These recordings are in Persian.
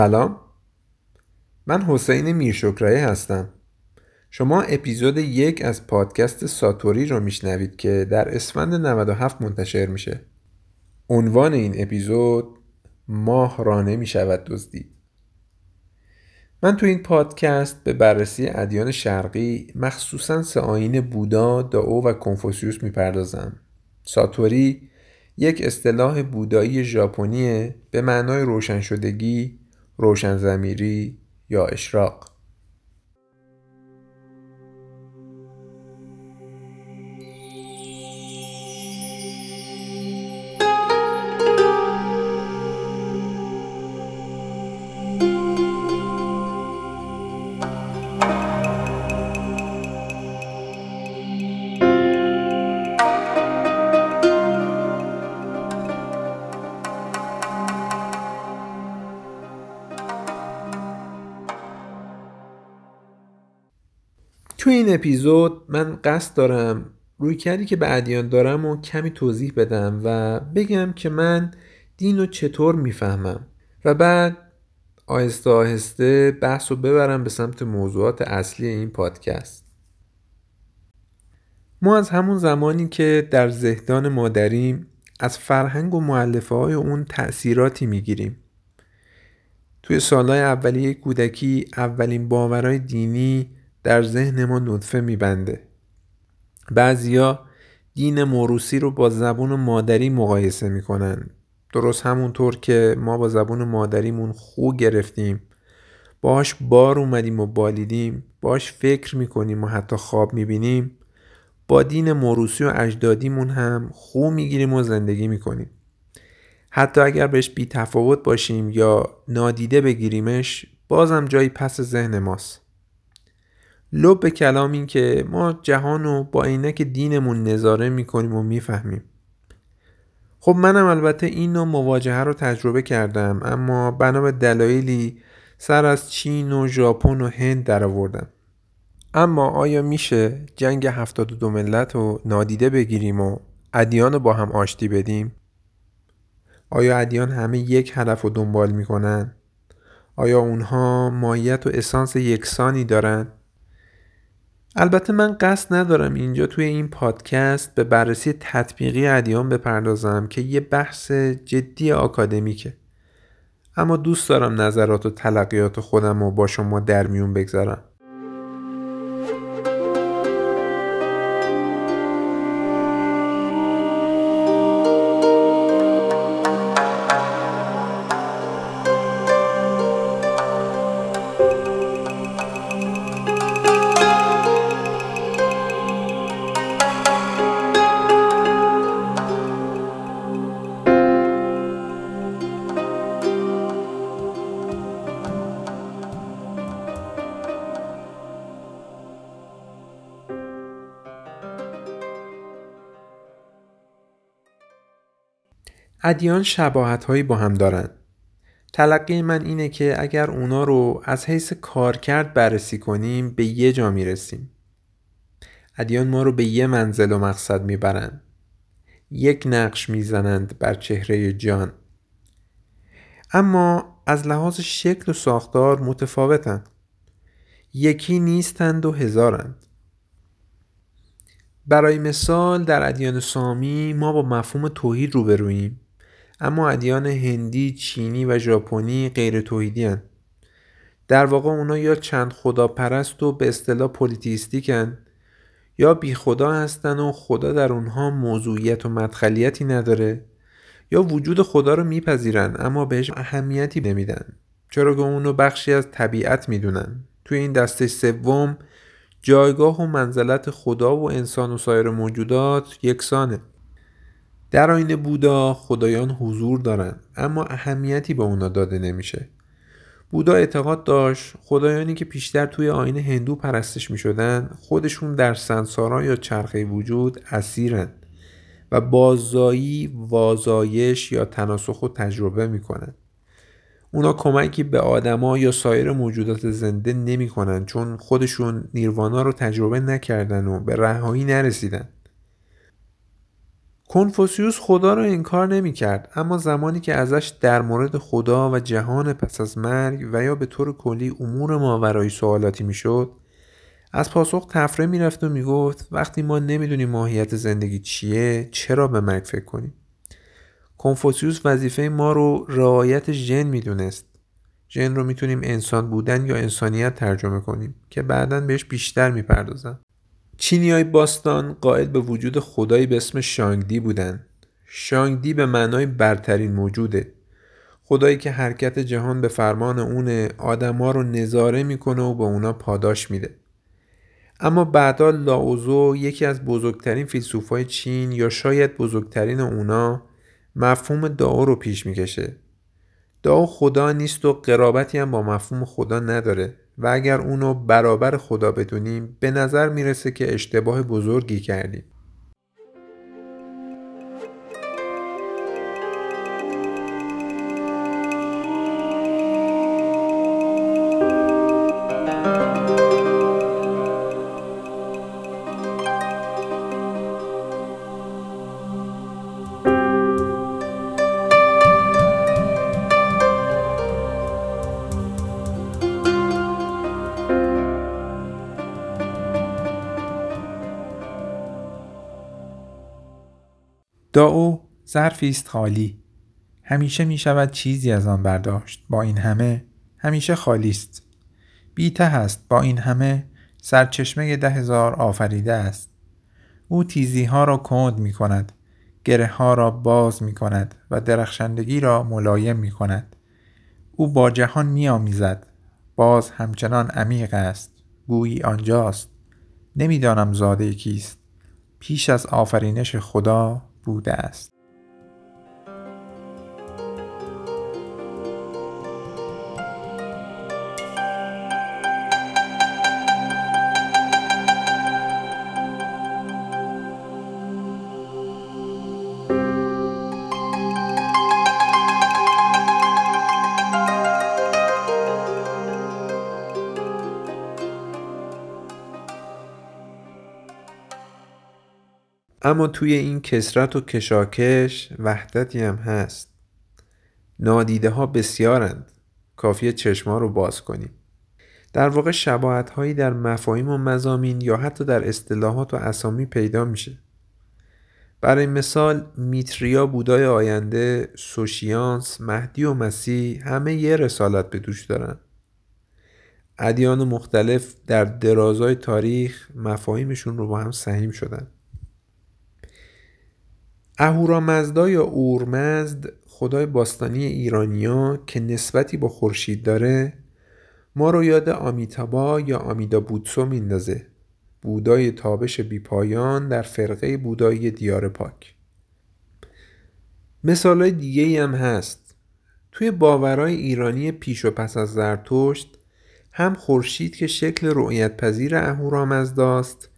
سلام. من حسین میرشکرایی هستم. شما اپیزود یک از پادکست ساتوری رو میشنوید که در اسفند 97 منتشر میشه. عنوان این اپیزود ماه را نمی‌شود دزدید. من تو این پادکست به بررسی ادیان شرقی مخصوصا سه آین بودا، داو و کنفوسیوس می‌پردازم. ساتوری یک اصطلاح بودایی ژاپنی به معنای روشن شدگی، روشن زمیری یا اشراق. این اپیزود من قصد دارم روی کردی که به ادیان دارم و کمی توضیح بدم و بگم که من دین رو چطور می‌فهمم. و بعد آهسته آهسته بحث رو ببرم به سمت موضوعات اصلی این پادکست. ما از همون زمانی که در زهدان مادریم از فرهنگ و معلفه های اون تأثیراتی می‌گیریم. توی سالهای اولیه کودکی اولین باورهای دینی در ذهن ما نطفه میبنده. بعضیا دین موروسی رو با زبون مادری مقایسه می‌کنن. درست همونطور که ما با زبون مادریمون خو گرفتیم. باش بار اومدیم و بالیدیم باش فکر می‌کنیم و حتی خواب می‌بینیم. با دین موروسی و اجدادیمون هم خو می‌گیریم و زندگی می‌کنیم. حتی اگر بهش بی تفاوت باشیم یا نادیده بگیریمش بازم جایی پس ذهن ماست. لب به کلام این که ما جهان رو با عینک دینمون نظاره می‌کنیم و می‌فهمیم خب منم البته این نوع مواجهه رو تجربه کردم اما بنا به دلایلی سر از چین و ژاپن و هند درآوردم اما آیا میشه جنگ 72 ملت رو نادیده بگیریم و ادیان رو با هم آشتی بدیم؟ آیا ادیان همه یک هدف رو دنبال می‌کنن؟ آیا اونها ماهیت و اسانس یکسانی دارن؟ البته من قصد ندارم اینجا توی این پادکست به بررسی تطبیقی ادیان بپردازم که یه بحث جدی آکادمیکه. اما دوست دارم نظرات و تلقیات خودم رو با شما در میون بگذارم. ادیان شباهت هایی با هم دارن تلقی من اینه که اگر اونا رو از حیث کارکرد بررسی کنیم به یه جا می‌رسیم. ادیان ما رو به یه منزل و مقصد می‌برند. یک نقش می‌زنند بر چهره جان. اما از لحاظ شکل و ساختار متفاوتند. یکی نیستند و هزارند. برای مثال در ادیان سامی ما با مفهوم توحید روبروییم. اما ادیان هندی، چینی و ژاپنی غیر توحیدی. در واقع اونا یا چند خدا پرست و به اصطلاح پولیتیستیکن یا بی خدا هستن و خدا در اونها موضوعیت و مدخلیتی نداره یا وجود خدا رو میپذیرن اما بهش اهمیتی نمیدن. چرا که اونو بخشی از طبیعت می‌دونن. توی این دسته سوم جایگاه و منزلت خدا و انسان و سایر موجودات یکسانه. در آین بودا خدایان حضور دارند اما اهمیتی به اونا داده نمیشه. بودا اعتقاد داشت خدایانی که پیشتر توی آین هندو پرستش می شدن خودشون در سنسارا یا چرخه وجود اسیرن و بازایی وازایش یا تناسخ رو تجربه می‌کنن اونا کمکی به آدما یا سایر موجودات زنده نمی‌کنن چون خودشون نیروانا رو تجربه نکردن و به رهایی نرسیدن. کنفوسیوس خدا را انکار نمی کرد اما زمانی که ازش در مورد خدا و جهان پس از مرگ و یا به طور کلی امور ماورایی سوالاتی می‌شد از پاسخ تفره می‌رفت و می‌گفت وقتی ما نمی‌دونیم ماهیت زندگی چیه چرا به مرگ فکر کنیم؟ کنفوسیوس وظیفه ما رو رعایت ژن می‌دونست. ژن رو می‌تونیم انسان بودن یا انسانیت ترجمه کنیم که بعدا بهش بیشتر می‌پردازم چینی های باستان قائل به وجود خدایی به اسم شانگدی بودن شانگدی به معنای برترین موجوده. خدایی که حرکت جهان به فرمان اونه آدما رو نظاره می‌کنه و به اونا پاداش میده. اما بعدا لاوزو یکی از بزرگترین فیلسوفای چین یا شاید بزرگترین اونا مفهوم دعا رو پیش می‌کشه. دعا خدا نیست و قرابتی هم با مفهوم خدا نداره. و اگر اونو برابر خدا بدونیم به نظر می‌رسه که اشتباه بزرگی کردیم. داو ظرفی است خالی. همیشه می شود چیزی از آن برداشت. با این همه همیشه خالی است. بیته است. با این همه سرچشمه ده هزار آفریده است. او تیزی ها را کند می کند گره ها را باز می کند و درخشندگی را ملایم می کند او با جهان می آمیزد باز همچنان عمیق است. گویی آنجاست. نمی‌دانم زاده کیست. پیش از آفرینش خدا بوده است. اما توی این کسرت و کشاکش وحدتی هم هست. نادیده ها بسیارند. کافی چشما رو باز کنیم. در واقع شباعت هایی در مفاهیم و مزامین یا حتی در اصطلاحات و اسامی پیدا میشه. برای مثال میتریا بودای آینده سوشیانس مهدی و مسیح همه یه رسالت به دوش دارن. ادیان مختلف در درازای تاریخ مفاهیمشون رو با هم سهیم شدن. اهورامزدا یا اورمزد خدای باستانی ایرانیا که نسبتی با خورشید داره ما رو یاد آمیتابا یا آمیدا بودسو میندازه بودای تابش بیپایان در فرقه بودایی دیار پاک. مثال دیگه هم هست. توی باورای ایرانی پیش و پس از زرتشت هم خورشید که شکل رؤیت پذیر اهورامزداست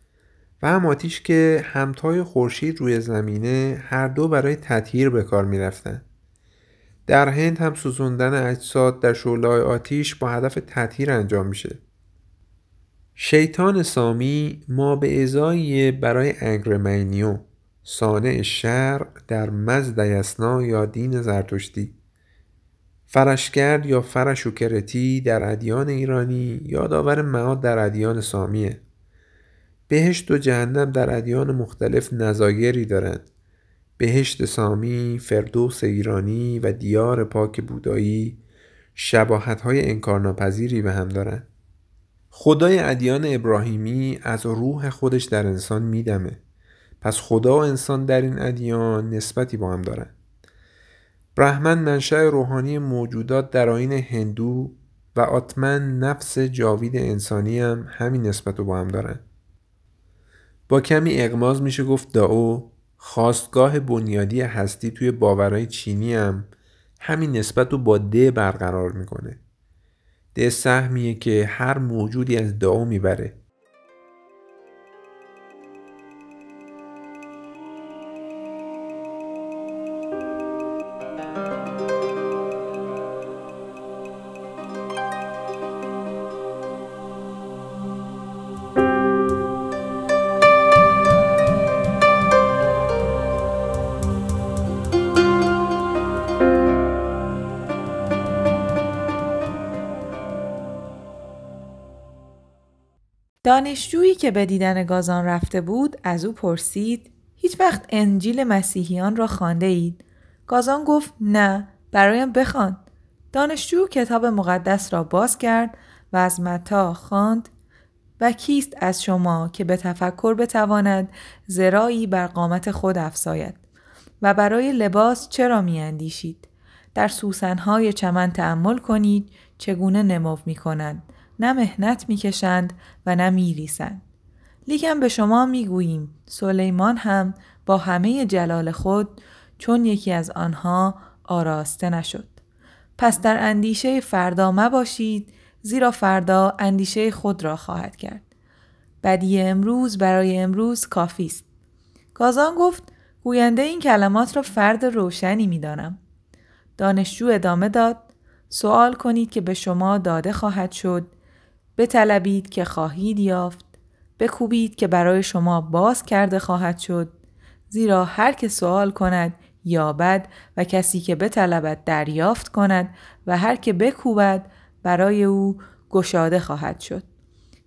و هم آتیش که همتای خورشید روی زمینه هر دو برای تطهیر به کار می رفتن. در هند هم سوزوندن اجساد در شعله آتیش با هدف تطهیر انجام میشه. شیطان سامی ما به ازای برای انگرمینیو سانع شر در مزد یسنا یا دین زرتشتی فرشگرد یا فرشوکرتی در ادیان ایرانی یادآور معاد در ادیان سامیه بهشت و جهنم در ادیان مختلف نظایری دارند بهشت سامی، فردوس ایرانی و دیار پاک بودایی شباهت های انکارناپذیری به هم دارند. خدای ادیان ابراهیمی از روح خودش در انسان میدمه. پس خدا و انسان در این ادیان نسبتی با هم دارند. برهمن منشأ روحانی موجودات در آین هندو و آتمن نفس جاوید انسانی هم همین نسبت رو با هم دارند. با کمی اقماز میشه گفت داو خواستگاه بنیادی هستی توی باورهای چینی هم همین نسبت رو با ده برقرار می‌کنه. ده سهمیه که هر موجودی از داو می‌بره. دانشجویی که به دیدن گازان رفته بود از او پرسید هیچ وقت انجیل مسیحیان را خانده اید؟ گازان گفت نه برایم بخوان. دانشجو کتاب مقدس را باز کرد و از متا خواند و کیست از شما که به تفکر بتواند زرایی بر قامت خود افزاید و برای لباس چرا میاندیشید در سوسنهای چمن تأمل کنید چگونه نمو می کنند نه مهنت می‌کشند و نه میریسند لیکن به شما می‌گوییم سلیمان هم با همه جلال خود چون یکی از آنها آراسته نشد. پس در اندیشه فردا مباشید زیرا فردا اندیشه خود را خواهد کرد. بدی امروز برای امروز کافی است. گازان گفت گوینده این کلمات را فرد روشنی می‌دانم. دانشجو ادامه داد سوال کنید که به شما داده خواهد شد. بطلبید که خواهید یافت. بکوبید که برای شما باز کرده خواهد شد. زیرا هر که سوال کند یابد و کسی که بطلبد دریافت کند و هر که بکوبد برای او گشاده خواهد شد.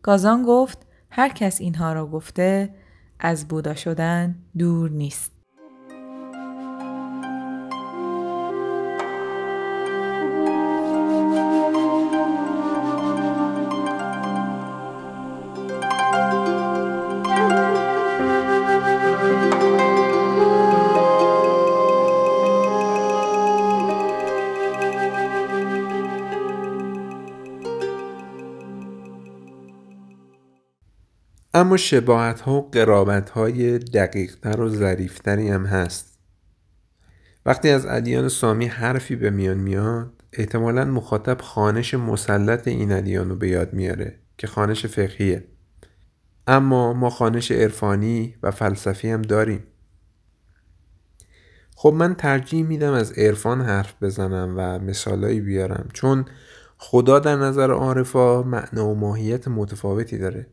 گازان گفت هر کس اینها را گفته از بودا شدن دور نیست. اما شباهت ها و قرابت های دقیقتر و ظریفتری هم هست. وقتی از ادیان سامی حرفی به میان میاد احتمالا مخاطب خانش مسلط این ادیان رو به یاد میاره که خانش فقهیه. اما ما خانش عرفانی و فلسفی هم داریم. خب من ترجیح میدم از عرفان حرف بزنم و مثالایی بیارم چون خدا در نظر عارفا معنا و ماهیت متفاوتی داره.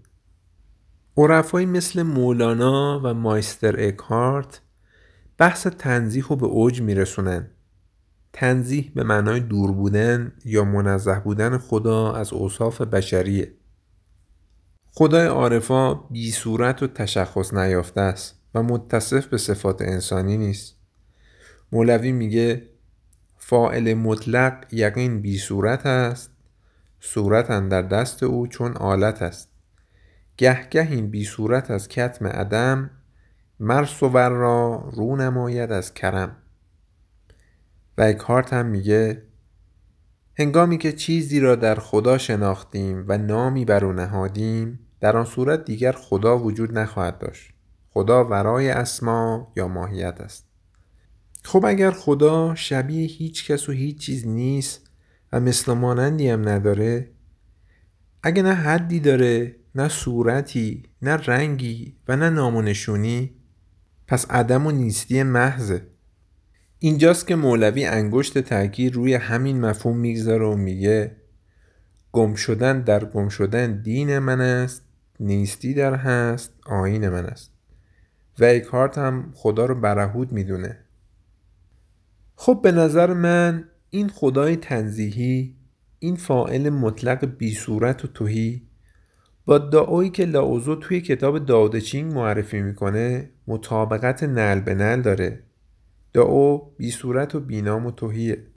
عرفایی مثل مولانا و مایستر اکهارت بحث تنزیح رو به اوج میرسونن. تنزیح به معنای دور بودن یا منزه بودن خدا از اوصاف بشریه. خدای عارفا بی صورت و تشخص نیافته است و متصف به صفات انسانی نیست. مولوی میگه فائل مطلق یقین بی صورت است صورت در دست او چون آلت است. گه گه این بی صورت از کتم عدم مر صور را رو نماید از کرم. و اکهارت هم میگه هنگامی که چیزی را در خدا شناختیم و نامی بر او نهادیم در آن صورت دیگر خدا وجود نخواهد داشت. خدا ورای اسما یا ماهیت است. خب اگر خدا شبیه هیچ کس و هیچ چیز نیست و مثل مانندی هم نداره اگه نه حدی داره نه صورتی نه رنگی و نه نامونشونی پس عدم و نیستی محضه. اینجاست که مولوی انگشت تاکید روی همین مفهوم می‌گذاره و میگه گم شدن در گم شدن دین من است نیستی در هست آین من است. و اکهارت هم خدا رو برهود می‌دونه. خب به نظر من این خدای تنزیهی این فائل مطلق بی صورت و توهی با دعایی که لاوزو توی کتاب داودچینگ معرفی می‌کنه مطابقت نل به نل داره. دعو بی صورت و بینام و توهیه.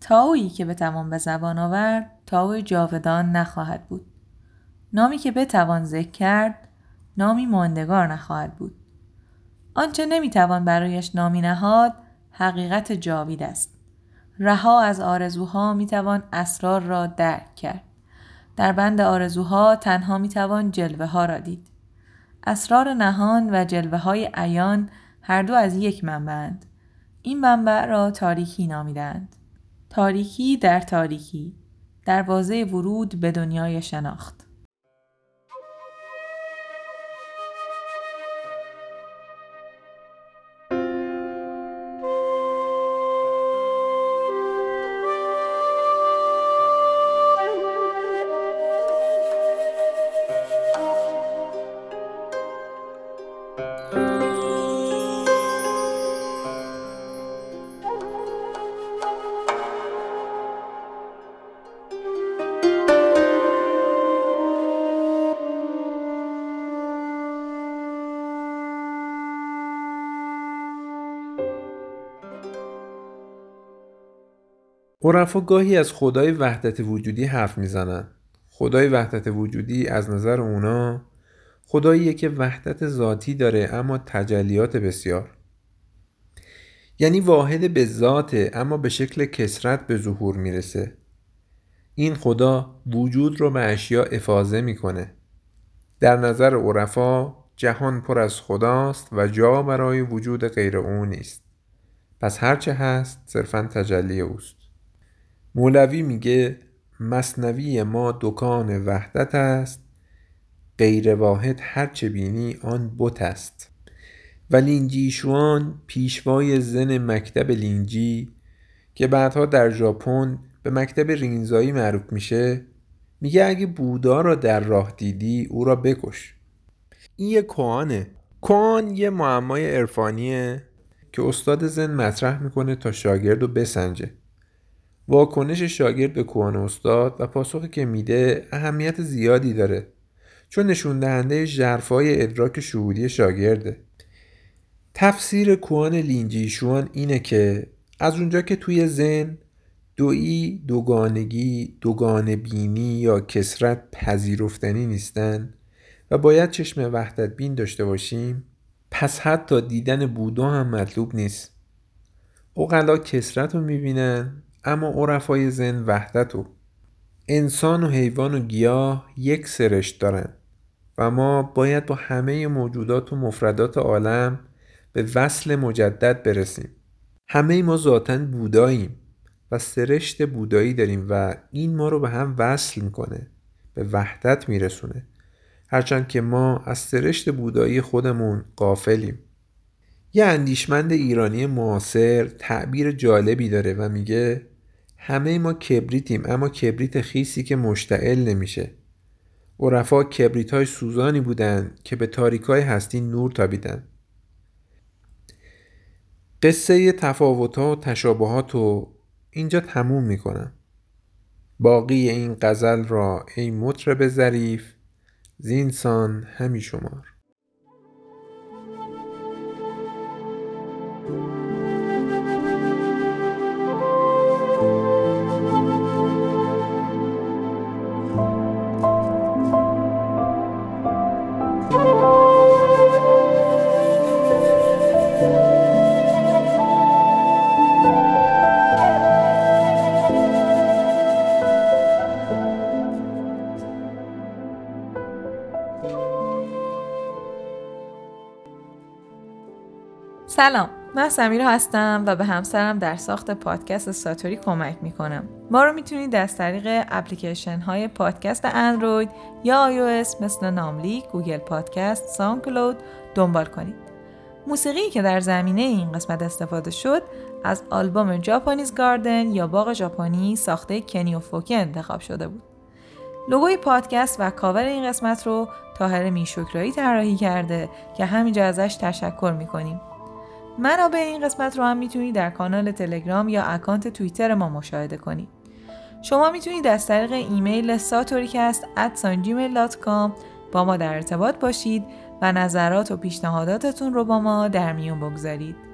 تاویی که بتوان به زبان آورد تاو جاودان نخواهد بود. نامی که بتوان ذکر کرد نامی ماندگار نخواهد بود. آنچه نمی‌توان برایش نامی نهاد حقیقت جاوید است. رها از آرزوها می‌توان اسرار را درک کرد. در بند آرزوها تنها می‌توان جلوه ها را دید. اسرار نهان و جلوه های عیان هر دو از یک منبعند این منبع را تاریکی نامیدند تاریکی در تاریکی دروازه ورود به دنیای شناخت. عرفا گاهی از خدای وحدت وجودی حرف می‌زنن. خدای وحدت وجودی از نظر اونا خداییه که وحدت ذاتی داره اما تجلیات بسیار. یعنی واحد به ذاته اما به شکل کسرت به ظهور می‌رسه. این خدا وجود رو به اشیا افاظه می‌کنه. در نظر عرفا جهان پر از خداست و جا برای وجود غیر او نیست. پس هرچه هست صرفا تجلی اوست. مولوی میگه مصنوی ما دکان وحدت است غیر واحد هرچه بینی آن بت است. و لینجی شوان پیشوای زن مکتب لینجی که بعدها در ژاپن به مکتب رینزایی معروف میشه میگه اگه بودا را در راه دیدی او را بکش. این یه کوانه. کوان یه معمای عرفانیه که استاد زن مطرح می‌کنه تا شاگرد رو بسنجه. واکنش شاگرد به کوان استاد و پاسخی که میده اهمیت زیادی داره چون نشون دهنده ژرفای ادراک شهودی شاگرده. تفسیر کوان لینجیشوان اینه که از اونجا که توی ذهن دویی دوگانگی دوگانه بینی یا کسرت پذیرفتنی نیستن و باید چشم وحدت بین داشته باشیم پس حتی دیدن بودا هم مطلوب نیست. اقلا کسرت رو می‌بینن اما عرفای زن وحدت و انسان و حیوان و گیاه یک سرشت دارن و ما باید با همه موجودات و مفردات عالم به وصل مجدد برسیم. همه ما ذاتا بوداییم و سرشت بودایی داریم و این ما رو به هم وصل می‌کنه به وحدت میرسونه. هرچند که ما از سرشت بودایی خودمون قافلیم یه اندیشمند ایرانی معاصر تعبیر جالبی داره و میگه همه ما کبریتیم اما کبریت خیسی که مشتعل نمیشه. عرفا کبریت های سوزانی بودن که به تاریکای هستی نور تابیدن قصه تفاوت ها و تشابهات رو اینجا تموم می‌کنم. باقی این غزل را ای مطرب ظریف زینسان همی شمار. سلام. من سمیرا هستم و به همسرم در ساخت پادکست ساتوری کمک می‌کنم. ما رو می‌تونید از طریق اپلیکیشن های پادکست اندروید یا iOS مثل ناملیک، Google Podcast، SoundCloud دنبال کنید. موسیقی که در زمینه این قسمت استفاده شد از آلبوم Japanese Garden یا باغ ژاپنی ساخته کنی و فوکی انتخاب شده بود. لوگوی پادکست و کاور این قسمت رو طاهر میشکرایی طراحی کرده که همینجا ازش تشکر می‌کنیم. منابع این قسمت رو هم می‌تونید در کانال تلگرام یا اکانت توییتر ما مشاهده کنید. شما می‌تونید از طریق ایمیل ساتوریکست با ما در ارتباط باشید و نظرات و پیشنهاداتتون رو با ما در میون بگذارید.